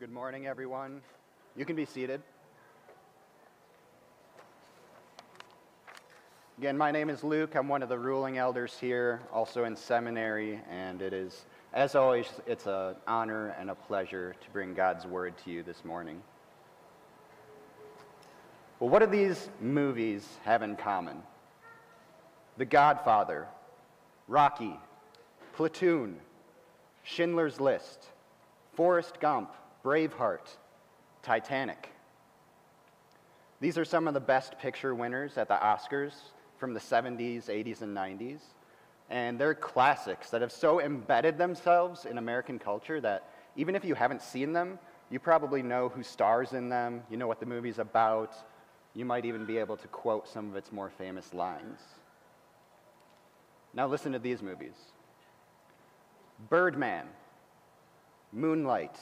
Good morning, everyone. You can be seated. Again, my name is Luke. I'm one of the ruling elders here, also in seminary, and it is, as always, it's an honor and a pleasure to bring God's word to you this morning. Well, what do these movies have in common? The Godfather, Rocky, Platoon, Schindler's List, Forrest Gump, Braveheart, Titanic. These are some of the best picture winners at the Oscars from the 70s, 80s, and 90s. And they're classics that have so embedded themselves in American culture that even if you haven't seen them, you probably know who stars in them, you know what the movie's about, you might even be able to quote some of its more famous lines. Now listen to these movies Birdman, Moonlight,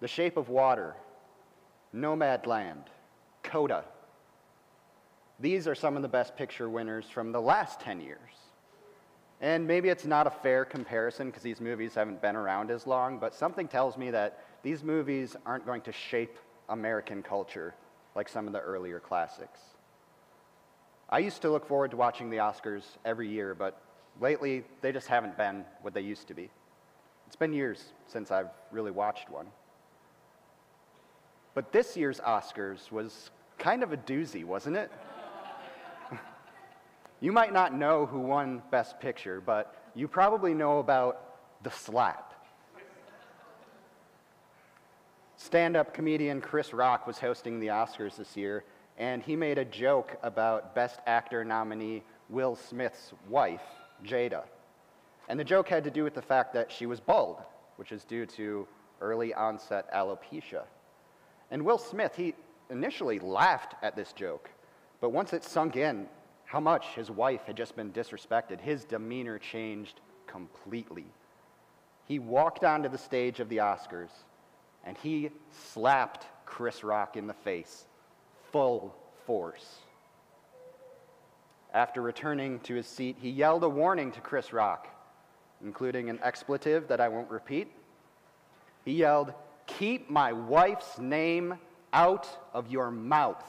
The Shape of Water, Nomadland, Coda. These are some of the best picture winners from the last 10 years. And maybe it's not a fair comparison because these movies haven't been around as long, but something tells me that these movies aren't going to shape American culture like some of the earlier classics. I used to look forward to watching the Oscars every year, but lately they just haven't been what they used to be. It's been years since I've really watched one. But this year's Oscars was kind of a doozy, wasn't it? you might not know who won Best Picture, but you probably know about The Slap. Stand up comedian Chris Rock was hosting the Oscars this year, and he made a joke about Best Actor nominee Will Smith's wife, Jada. And the joke had to do with the fact that she was bald, which is due to early onset alopecia. And Will Smith, he initially laughed at this joke, but once it sunk in how much his wife had just been disrespected, his demeanor changed completely. He walked onto the stage of the Oscars and he slapped Chris Rock in the face, full force. After returning to his seat, he yelled a warning to Chris Rock, including an expletive that I won't repeat. He yelled, Keep my wife's name out of your mouth.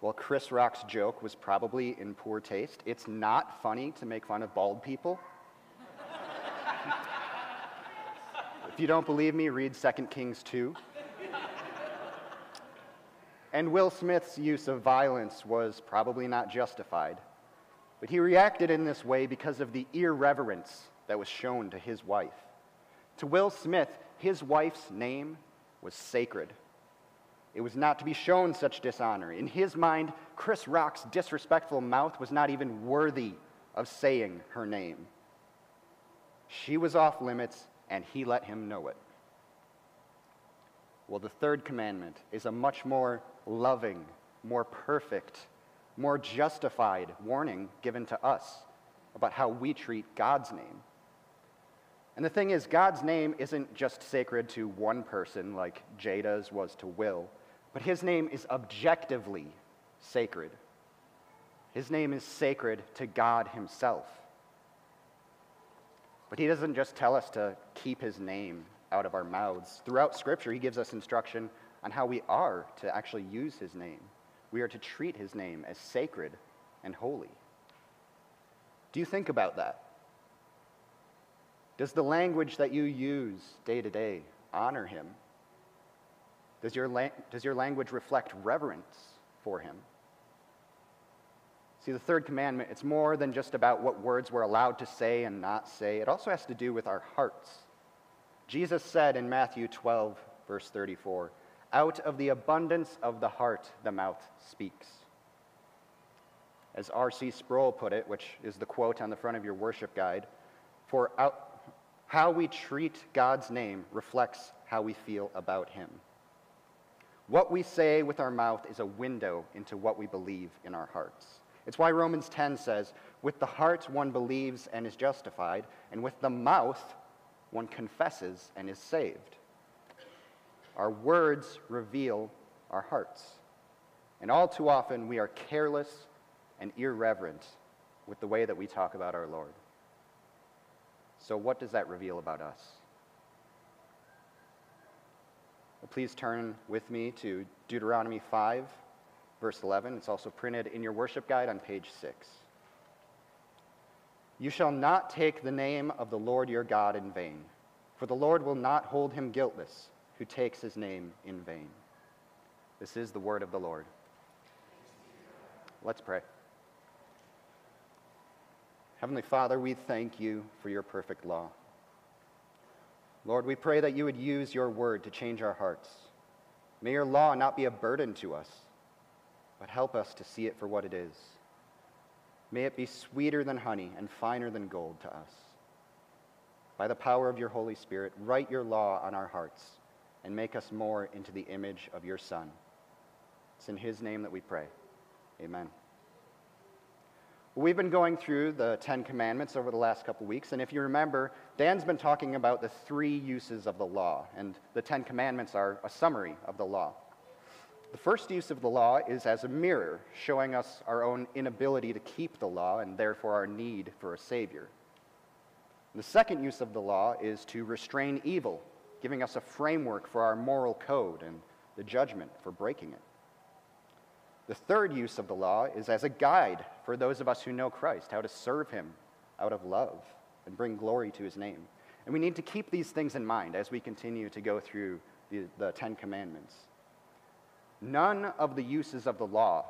Well, Chris Rock's joke was probably in poor taste. It's not funny to make fun of bald people. if you don't believe me, read 2 Kings 2. and Will Smith's use of violence was probably not justified. But he reacted in this way because of the irreverence that was shown to his wife. To Will Smith, his wife's name was sacred. It was not to be shown such dishonor. In his mind, Chris Rock's disrespectful mouth was not even worthy of saying her name. She was off limits, and he let him know it. Well, the third commandment is a much more loving, more perfect, more justified warning given to us about how we treat God's name. And the thing is, God's name isn't just sacred to one person like Jada's was to Will, but his name is objectively sacred. His name is sacred to God himself. But he doesn't just tell us to keep his name out of our mouths. Throughout Scripture, he gives us instruction on how we are to actually use his name. We are to treat his name as sacred and holy. Do you think about that? Does the language that you use day to day honor him? Does your, la- does your language reflect reverence for him? See, the third commandment, it's more than just about what words we're allowed to say and not say. It also has to do with our hearts. Jesus said in Matthew 12, verse 34, Out of the abundance of the heart, the mouth speaks. As R.C. Sproul put it, which is the quote on the front of your worship guide, for out, how we treat God's name reflects how we feel about Him. What we say with our mouth is a window into what we believe in our hearts. It's why Romans 10 says, With the heart one believes and is justified, and with the mouth one confesses and is saved. Our words reveal our hearts. And all too often we are careless and irreverent with the way that we talk about our Lord. So, what does that reveal about us? Please turn with me to Deuteronomy 5, verse 11. It's also printed in your worship guide on page 6. You shall not take the name of the Lord your God in vain, for the Lord will not hold him guiltless who takes his name in vain. This is the word of the Lord. Let's pray. Heavenly Father, we thank you for your perfect law. Lord, we pray that you would use your word to change our hearts. May your law not be a burden to us, but help us to see it for what it is. May it be sweeter than honey and finer than gold to us. By the power of your Holy Spirit, write your law on our hearts and make us more into the image of your Son. It's in his name that we pray. Amen. We've been going through the Ten Commandments over the last couple weeks, and if you remember, Dan's been talking about the three uses of the law, and the Ten Commandments are a summary of the law. The first use of the law is as a mirror, showing us our own inability to keep the law and therefore our need for a Savior. The second use of the law is to restrain evil, giving us a framework for our moral code and the judgment for breaking it. The third use of the law is as a guide for those of us who know Christ, how to serve him out of love and bring glory to his name. And we need to keep these things in mind as we continue to go through the, the Ten Commandments. None of the uses of the law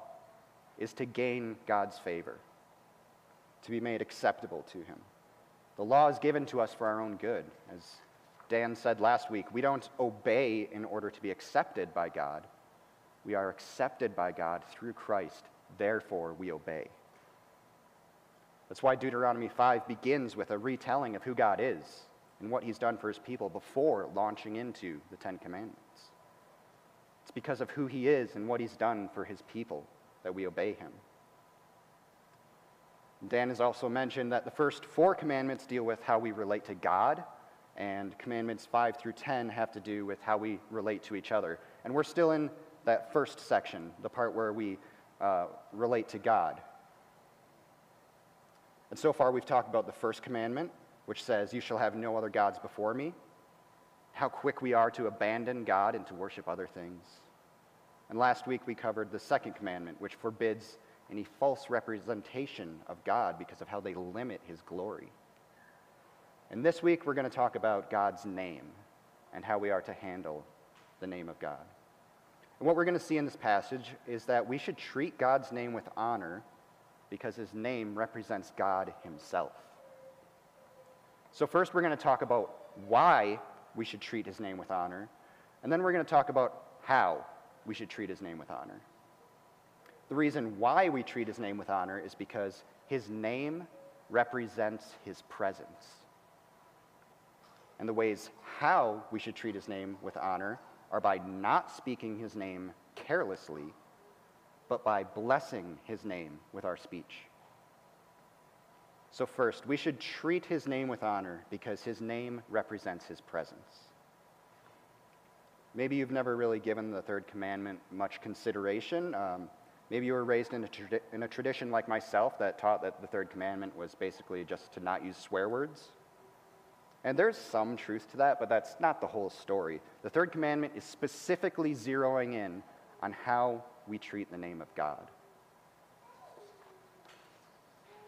is to gain God's favor, to be made acceptable to him. The law is given to us for our own good. As Dan said last week, we don't obey in order to be accepted by God we are accepted by God through Christ, therefore we obey. That's why Deuteronomy 5 begins with a retelling of who God is and what he's done for his people before launching into the Ten Commandments. It's because of who he is and what he's done for his people that we obey him. Dan has also mentioned that the first four commandments deal with how we relate to God, and commandments 5 through 10 have to do with how we relate to each other. And we're still in that first section, the part where we uh, relate to God. And so far, we've talked about the first commandment, which says, You shall have no other gods before me. How quick we are to abandon God and to worship other things. And last week, we covered the second commandment, which forbids any false representation of God because of how they limit his glory. And this week, we're going to talk about God's name and how we are to handle the name of God. And what we're going to see in this passage is that we should treat God's name with honor because his name represents God himself. So, first, we're going to talk about why we should treat his name with honor, and then we're going to talk about how we should treat his name with honor. The reason why we treat his name with honor is because his name represents his presence. And the ways how we should treat his name with honor are by not speaking his name carelessly, but by blessing his name with our speech. So, first, we should treat his name with honor because his name represents his presence. Maybe you've never really given the third commandment much consideration. Um, maybe you were raised in a, tradi- in a tradition like myself that taught that the third commandment was basically just to not use swear words. And there's some truth to that, but that's not the whole story. The third commandment is specifically zeroing in on how we treat the name of God.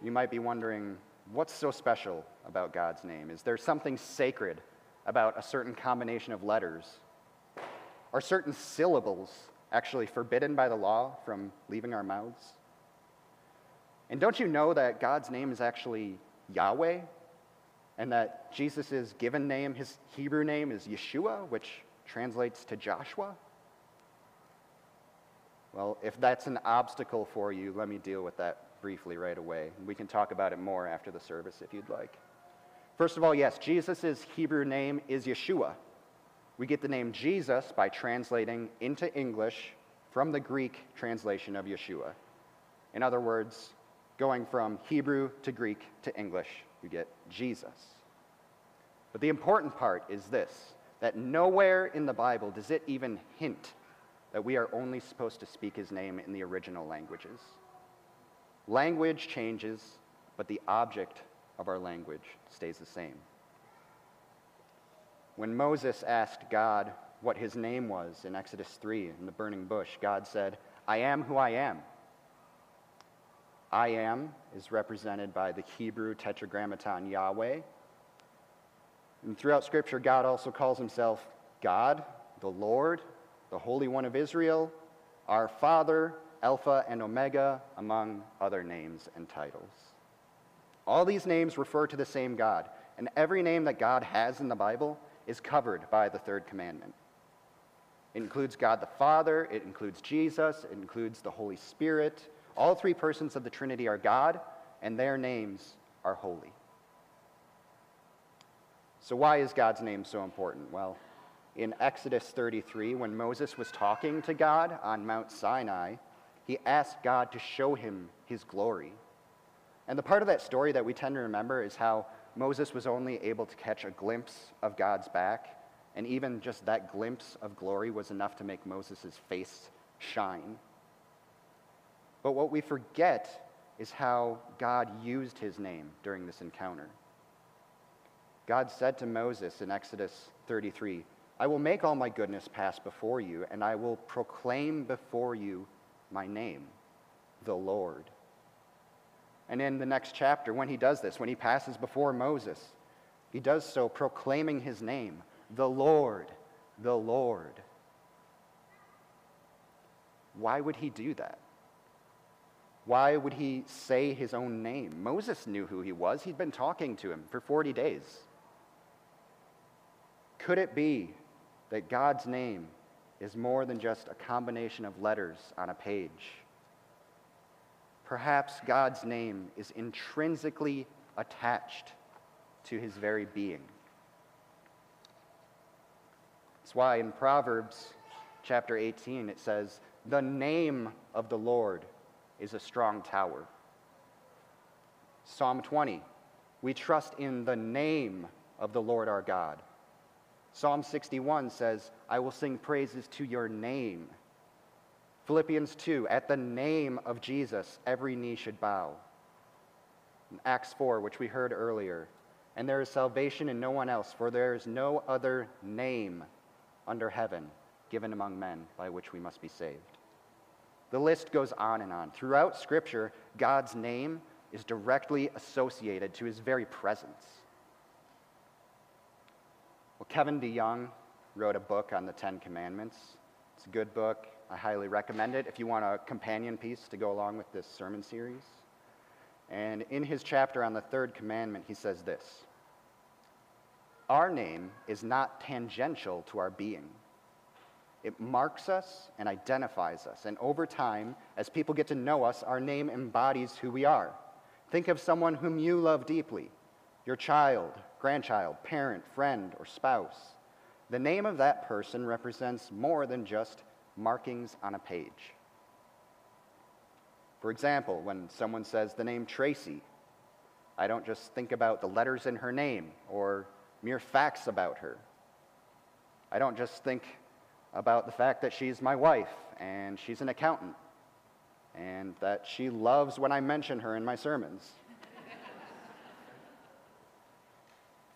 You might be wondering, what's so special about God's name? Is there something sacred about a certain combination of letters? Are certain syllables actually forbidden by the law from leaving our mouths? And don't you know that God's name is actually Yahweh, and that Jesus' given name, his Hebrew name, is Yeshua, which translates to Joshua? Well, if that's an obstacle for you, let me deal with that briefly right away. We can talk about it more after the service if you'd like. First of all, yes, Jesus' Hebrew name is Yeshua. We get the name Jesus by translating into English from the Greek translation of Yeshua. In other words, going from Hebrew to Greek to English you get Jesus. But the important part is this that nowhere in the Bible does it even hint that we are only supposed to speak his name in the original languages. Language changes, but the object of our language stays the same. When Moses asked God what his name was in Exodus 3 in the burning bush. God said, I am who I am. I am is represented by the Hebrew tetragrammaton Yahweh. And throughout Scripture, God also calls himself God, the Lord, the Holy One of Israel, our Father, Alpha and Omega, among other names and titles. All these names refer to the same God, and every name that God has in the Bible is covered by the third commandment. It includes God the Father, it includes Jesus, it includes the Holy Spirit. All three persons of the Trinity are God, and their names are holy. So, why is God's name so important? Well, in Exodus 33, when Moses was talking to God on Mount Sinai, he asked God to show him his glory. And the part of that story that we tend to remember is how Moses was only able to catch a glimpse of God's back, and even just that glimpse of glory was enough to make Moses' face shine. But what we forget is how God used his name during this encounter. God said to Moses in Exodus 33, I will make all my goodness pass before you, and I will proclaim before you my name, the Lord. And in the next chapter, when he does this, when he passes before Moses, he does so proclaiming his name, the Lord, the Lord. Why would he do that? Why would he say his own name? Moses knew who he was. He'd been talking to him for 40 days. Could it be that God's name is more than just a combination of letters on a page? Perhaps God's name is intrinsically attached to his very being. That's why in Proverbs chapter 18 it says, The name of the Lord is a strong tower. Psalm 20, we trust in the name of the Lord our God. Psalm 61 says, I will sing praises to your name. Philippians 2, at the name of Jesus, every knee should bow. In Acts 4, which we heard earlier, and there is salvation in no one else, for there is no other name under heaven given among men by which we must be saved. The list goes on and on. Throughout Scripture, God's name is directly associated to his very presence. Well, Kevin DeYoung wrote a book on the Ten Commandments. It's a good book. I highly recommend it if you want a companion piece to go along with this sermon series. And in his chapter on the third commandment, he says this Our name is not tangential to our being. It marks us and identifies us. And over time, as people get to know us, our name embodies who we are. Think of someone whom you love deeply your child, grandchild, parent, friend, or spouse. The name of that person represents more than just markings on a page. For example, when someone says the name Tracy, I don't just think about the letters in her name or mere facts about her. I don't just think about the fact that she's my wife and she's an accountant and that she loves when I mention her in my sermons.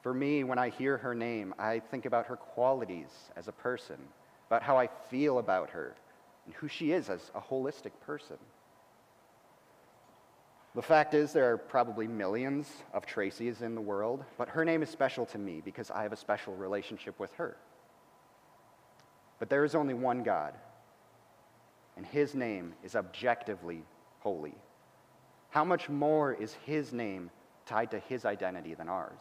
For me, when I hear her name, I think about her qualities as a person, about how I feel about her, and who she is as a holistic person. The fact is, there are probably millions of Tracy's in the world, but her name is special to me because I have a special relationship with her. But there is only one God, and his name is objectively holy. How much more is his name tied to his identity than ours?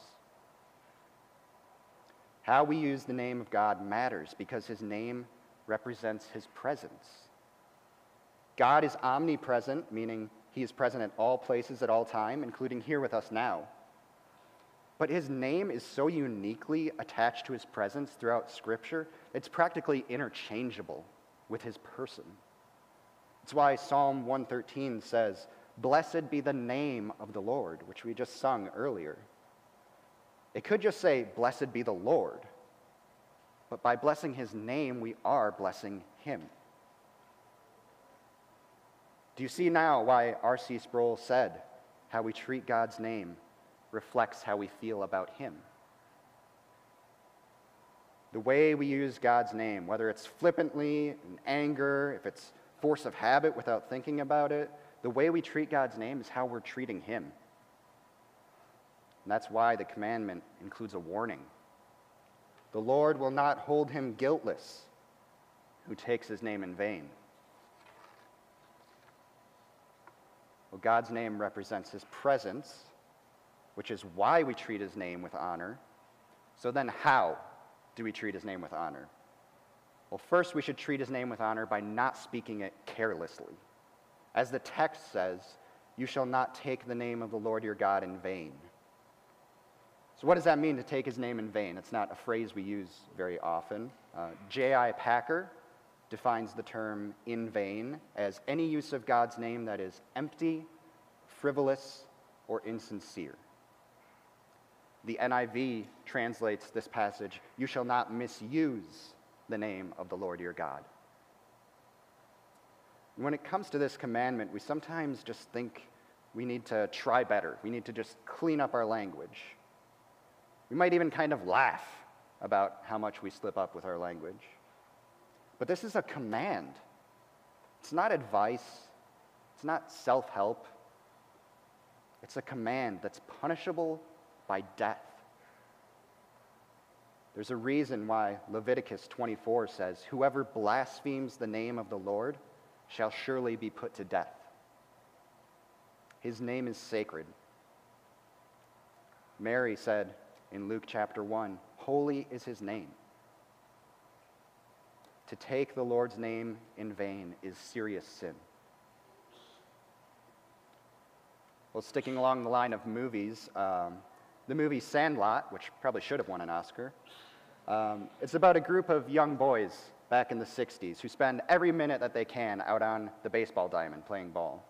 How we use the name of God matters because his name represents his presence. God is omnipresent, meaning he is present at all places at all time, including here with us now. But his name is so uniquely attached to his presence throughout Scripture, it's practically interchangeable with his person. It's why Psalm 113 says, Blessed be the name of the Lord, which we just sung earlier. It could just say, Blessed be the Lord. But by blessing his name, we are blessing him. Do you see now why R.C. Sproul said, How we treat God's name reflects how we feel about him? The way we use God's name, whether it's flippantly, in anger, if it's force of habit without thinking about it, the way we treat God's name is how we're treating Him. And that's why the commandment includes a warning. The Lord will not hold him guiltless who takes his name in vain. Well, God's name represents his presence, which is why we treat his name with honor. So then, how do we treat his name with honor? Well, first, we should treat his name with honor by not speaking it carelessly. As the text says, you shall not take the name of the Lord your God in vain. So, what does that mean to take his name in vain? It's not a phrase we use very often. Uh, J.I. Packer defines the term in vain as any use of God's name that is empty, frivolous, or insincere. The NIV translates this passage You shall not misuse the name of the Lord your God. When it comes to this commandment, we sometimes just think we need to try better. We need to just clean up our language. We might even kind of laugh about how much we slip up with our language. But this is a command. It's not advice, it's not self help. It's a command that's punishable by death. There's a reason why Leviticus 24 says, Whoever blasphemes the name of the Lord shall surely be put to death. His name is sacred. Mary said, in Luke chapter 1 Holy is his name. To take the Lord's name in vain is serious sin. Well, sticking along the line of movies, um, the movie Sandlot, which probably should have won an Oscar, um, it's about a group of young boys back in the 60s who spend every minute that they can out on the baseball diamond playing ball.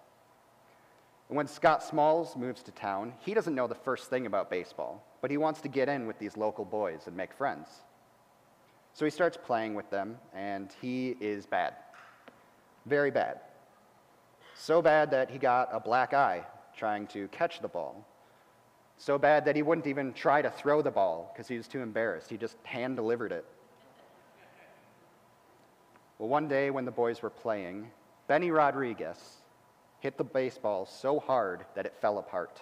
And when Scott Smalls moves to town, he doesn't know the first thing about baseball but he wants to get in with these local boys and make friends. So he starts playing with them, and he is bad. Very bad. So bad that he got a black eye trying to catch the ball. So bad that he wouldn't even try to throw the ball because he was too embarrassed. He just hand delivered it. Well, one day when the boys were playing, Benny Rodriguez hit the baseball so hard that it fell apart.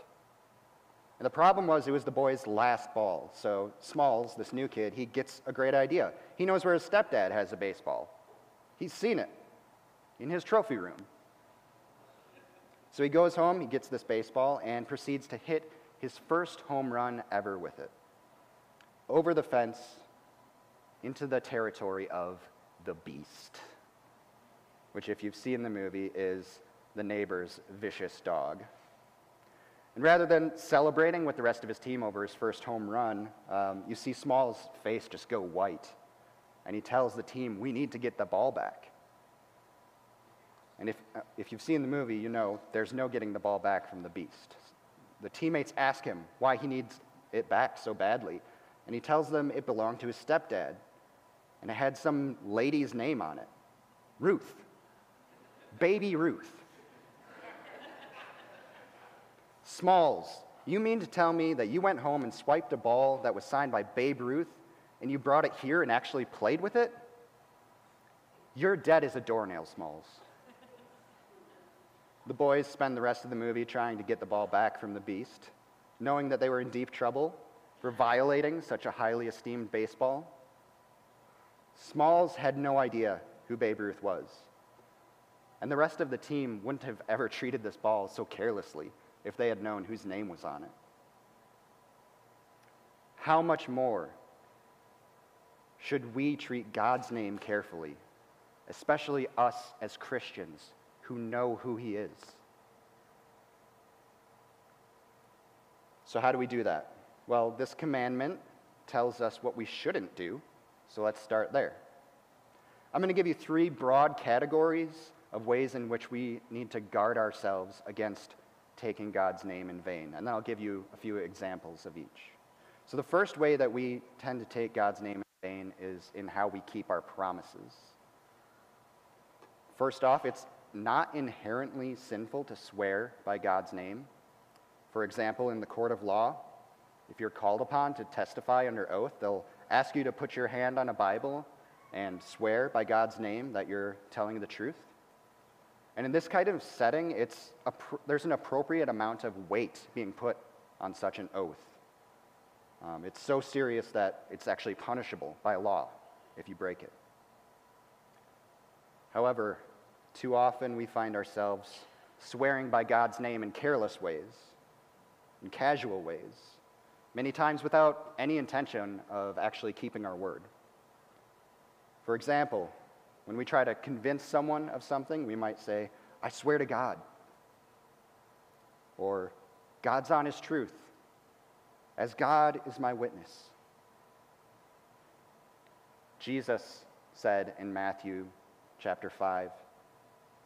And the problem was it was the boy's last ball. So Smalls, this new kid, he gets a great idea. He knows where his stepdad has a baseball. He's seen it in his trophy room. So he goes home, he gets this baseball, and proceeds to hit his first home run ever with it. Over the fence, into the territory of the beast, which, if you've seen the movie, is the neighbor's vicious dog. And rather than celebrating with the rest of his team over his first home run, um, you see Small's face just go white. And he tells the team, We need to get the ball back. And if, uh, if you've seen the movie, you know there's no getting the ball back from the beast. The teammates ask him why he needs it back so badly. And he tells them it belonged to his stepdad. And it had some lady's name on it Ruth. Baby Ruth. Smalls, you mean to tell me that you went home and swiped a ball that was signed by Babe Ruth and you brought it here and actually played with it? You're dead as a doornail, Smalls. The boys spend the rest of the movie trying to get the ball back from the beast, knowing that they were in deep trouble for violating such a highly esteemed baseball. Smalls had no idea who Babe Ruth was. And the rest of the team wouldn't have ever treated this ball so carelessly if they had known whose name was on it. How much more should we treat God's name carefully, especially us as Christians who know who He is? So, how do we do that? Well, this commandment tells us what we shouldn't do, so let's start there. I'm going to give you three broad categories of ways in which we need to guard ourselves against taking God's name in vain. And then I'll give you a few examples of each. So, the first way that we tend to take God's name in vain is in how we keep our promises. First off, it's not inherently sinful to swear by God's name. For example, in the court of law, if you're called upon to testify under oath, they'll ask you to put your hand on a Bible and swear by God's name that you're telling the truth. And in this kind of setting, it's there's an appropriate amount of weight being put on such an oath. Um, it's so serious that it's actually punishable by law if you break it. However, too often we find ourselves swearing by God's name in careless ways, in casual ways, many times without any intention of actually keeping our word. For example, when we try to convince someone of something, we might say, I swear to God. Or, God's honest truth, as God is my witness. Jesus said in Matthew chapter 5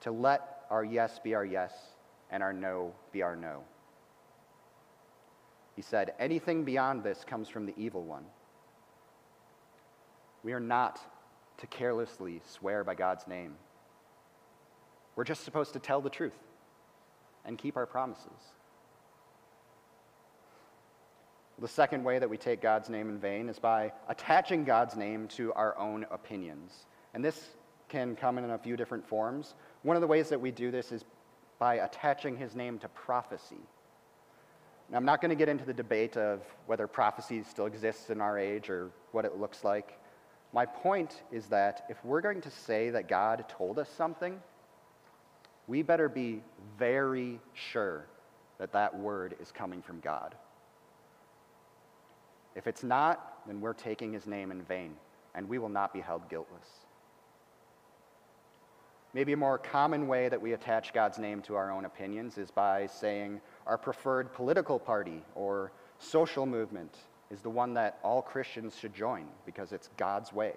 to let our yes be our yes and our no be our no. He said, anything beyond this comes from the evil one. We are not to carelessly swear by God's name. We're just supposed to tell the truth and keep our promises. The second way that we take God's name in vain is by attaching God's name to our own opinions. And this can come in a few different forms. One of the ways that we do this is by attaching his name to prophecy. Now, I'm not going to get into the debate of whether prophecy still exists in our age or what it looks like. My point is that if we're going to say that God told us something, we better be very sure that that word is coming from God. If it's not, then we're taking his name in vain, and we will not be held guiltless. Maybe a more common way that we attach God's name to our own opinions is by saying our preferred political party or social movement is the one that all Christians should join because it's God's way.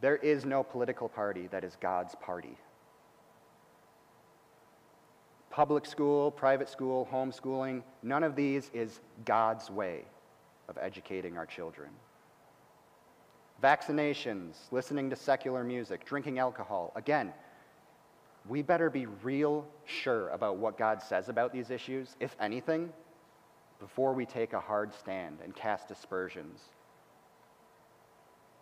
There is no political party that is God's party. Public school, private school, homeschooling, none of these is God's way of educating our children. Vaccinations, listening to secular music, drinking alcohol, again, we better be real sure about what God says about these issues, if anything, before we take a hard stand and cast aspersions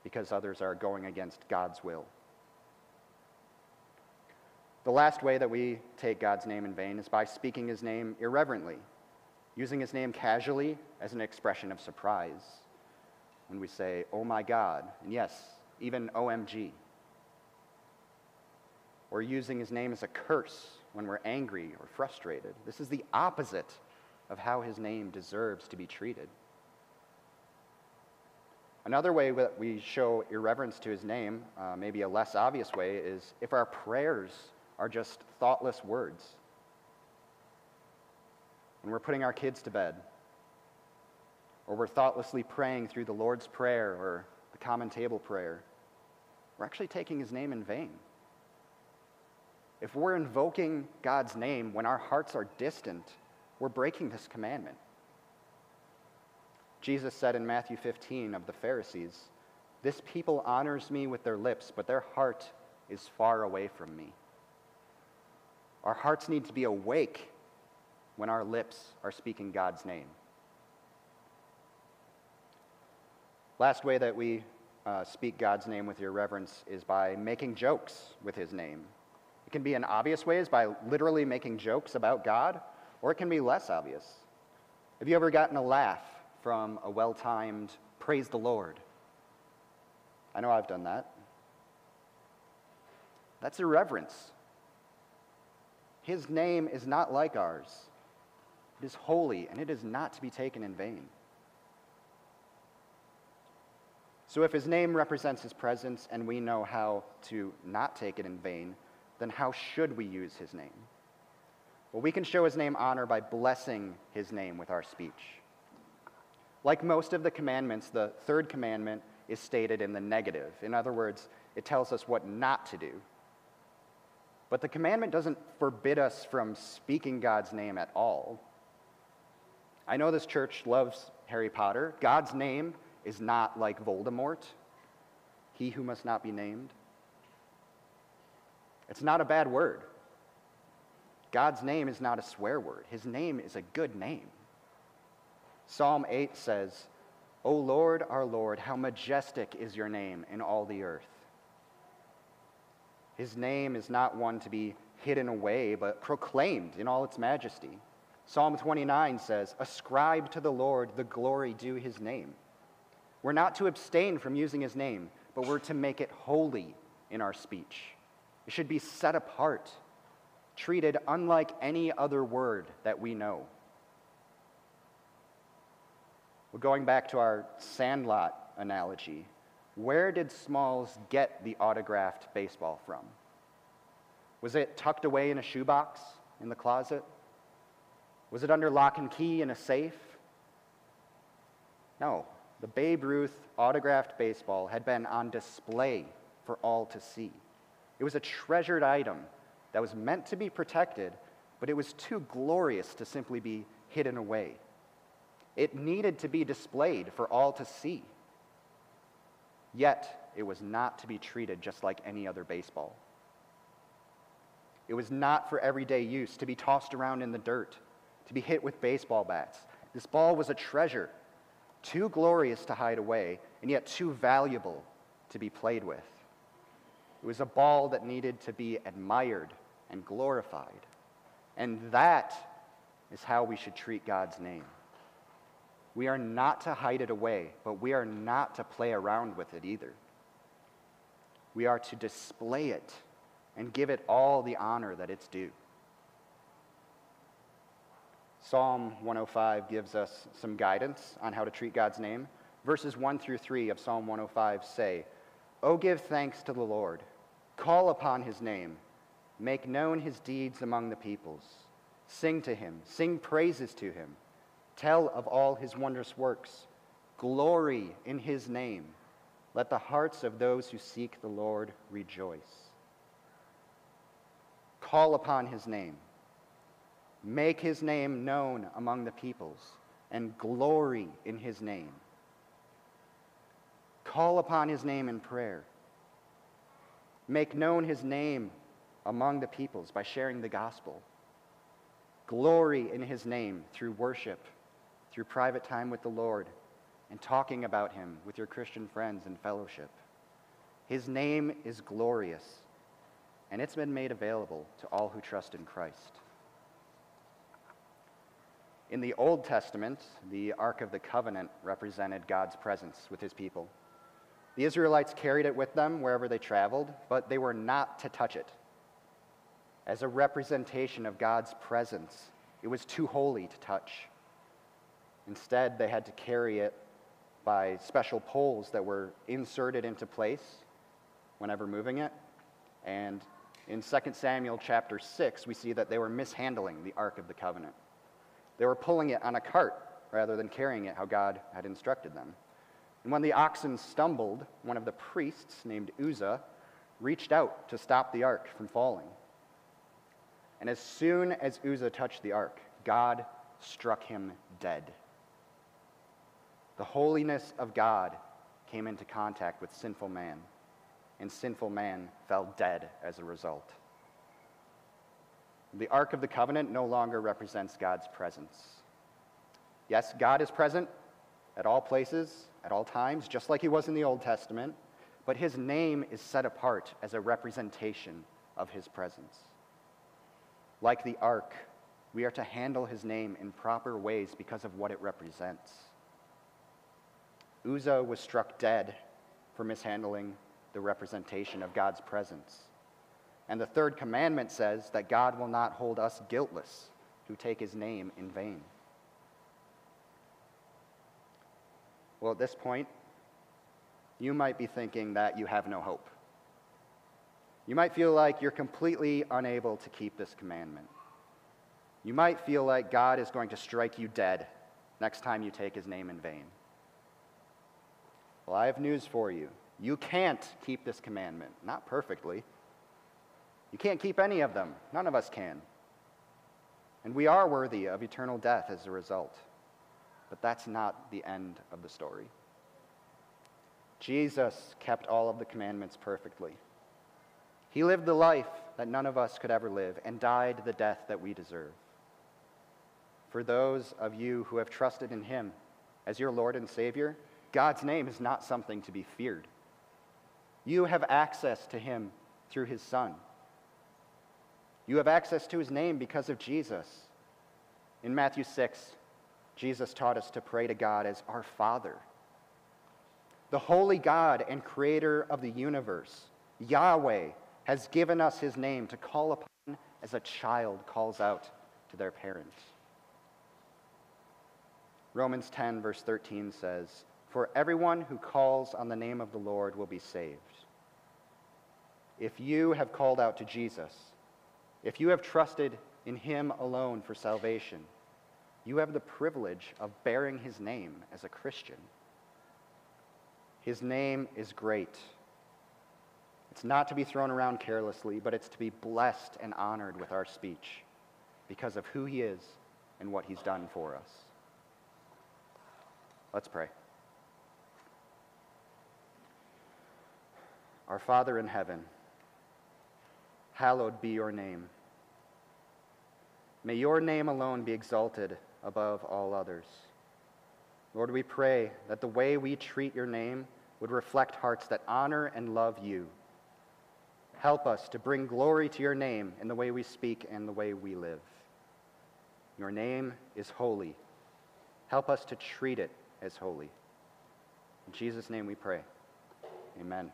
because others are going against God's will. The last way that we take God's name in vain is by speaking his name irreverently, using his name casually as an expression of surprise. When we say, oh my God, and yes, even OMG. Or using his name as a curse when we're angry or frustrated. This is the opposite of how his name deserves to be treated. Another way that we show irreverence to his name, uh, maybe a less obvious way, is if our prayers are just thoughtless words. When we're putting our kids to bed, or we're thoughtlessly praying through the Lord's Prayer or the common table prayer, we're actually taking his name in vain. If we're invoking God's name when our hearts are distant, we're breaking this commandment. Jesus said in Matthew 15 of the Pharisees, This people honors me with their lips, but their heart is far away from me. Our hearts need to be awake when our lips are speaking God's name. Last way that we uh, speak God's name with irreverence is by making jokes with his name. It can be in obvious ways by literally making jokes about God, or it can be less obvious. Have you ever gotten a laugh from a well timed praise the Lord? I know I've done that. That's irreverence. His name is not like ours. It is holy, and it is not to be taken in vain. So, if his name represents his presence and we know how to not take it in vain, then how should we use his name? Well, we can show his name honor by blessing his name with our speech. Like most of the commandments, the third commandment is stated in the negative. In other words, it tells us what not to do. But the commandment doesn't forbid us from speaking God's name at all. I know this church loves Harry Potter. God's name is not like Voldemort, he who must not be named. It's not a bad word. God's name is not a swear word, His name is a good name. Psalm 8 says, O Lord, our Lord, how majestic is your name in all the earth. His name is not one to be hidden away, but proclaimed in all its majesty. Psalm 29 says, Ascribe to the Lord the glory due his name. We're not to abstain from using his name, but we're to make it holy in our speech. It should be set apart, treated unlike any other word that we know. Well, going back to our sandlot analogy, where did Smalls get the autographed baseball from? Was it tucked away in a shoebox in the closet? Was it under lock and key in a safe? No. The Babe Ruth autographed baseball had been on display for all to see. It was a treasured item that was meant to be protected, but it was too glorious to simply be hidden away. It needed to be displayed for all to see. Yet, it was not to be treated just like any other baseball. It was not for everyday use, to be tossed around in the dirt, to be hit with baseball bats. This ball was a treasure, too glorious to hide away, and yet too valuable to be played with. It was a ball that needed to be admired and glorified. And that is how we should treat God's name. We are not to hide it away, but we are not to play around with it either. We are to display it and give it all the honor that it's due. Psalm 105 gives us some guidance on how to treat God's name. Verses 1 through 3 of Psalm 105 say, Oh, give thanks to the Lord, call upon his name, make known his deeds among the peoples, sing to him, sing praises to him, tell of all his wondrous works, glory in his name. Let the hearts of those who seek the Lord rejoice call upon his name, make his name known among the peoples, and glory in his name. Call upon his name in prayer. Make known his name among the peoples by sharing the gospel. Glory in his name through worship, through private time with the Lord, and talking about him with your Christian friends and fellowship. His name is glorious and it's been made available to all who trust in Christ. In the Old Testament, the Ark of the Covenant represented God's presence with his people. The Israelites carried it with them wherever they traveled, but they were not to touch it. As a representation of God's presence, it was too holy to touch. Instead, they had to carry it by special poles that were inserted into place whenever moving it, and in 2 Samuel chapter 6, we see that they were mishandling the Ark of the Covenant. They were pulling it on a cart rather than carrying it how God had instructed them. And when the oxen stumbled, one of the priests named Uzzah reached out to stop the ark from falling. And as soon as Uzzah touched the ark, God struck him dead. The holiness of God came into contact with sinful man and sinful man fell dead as a result. The Ark of the Covenant no longer represents God's presence. Yes, God is present at all places, at all times, just like he was in the Old Testament, but his name is set apart as a representation of his presence. Like the ark, we are to handle his name in proper ways because of what it represents. Uzzah was struck dead for mishandling the representation of God's presence. And the third commandment says that God will not hold us guiltless who take his name in vain. Well, at this point, you might be thinking that you have no hope. You might feel like you're completely unable to keep this commandment. You might feel like God is going to strike you dead next time you take his name in vain. Well, I have news for you. You can't keep this commandment, not perfectly. You can't keep any of them. None of us can. And we are worthy of eternal death as a result. But that's not the end of the story. Jesus kept all of the commandments perfectly. He lived the life that none of us could ever live and died the death that we deserve. For those of you who have trusted in him as your Lord and Savior, God's name is not something to be feared. You have access to him through his Son. You have access to his name because of Jesus. In Matthew 6, Jesus taught us to pray to God as our Father. The holy God and creator of the universe, Yahweh, has given us his name to call upon as a child calls out to their parents. Romans 10, verse 13 says, For everyone who calls on the name of the Lord will be saved. If you have called out to Jesus, if you have trusted in him alone for salvation, you have the privilege of bearing his name as a Christian. His name is great. It's not to be thrown around carelessly, but it's to be blessed and honored with our speech because of who he is and what he's done for us. Let's pray. Our Father in heaven, hallowed be your name. May your name alone be exalted above all others. Lord, we pray that the way we treat your name would reflect hearts that honor and love you. Help us to bring glory to your name in the way we speak and the way we live. Your name is holy. Help us to treat it as holy. In Jesus' name we pray. Amen.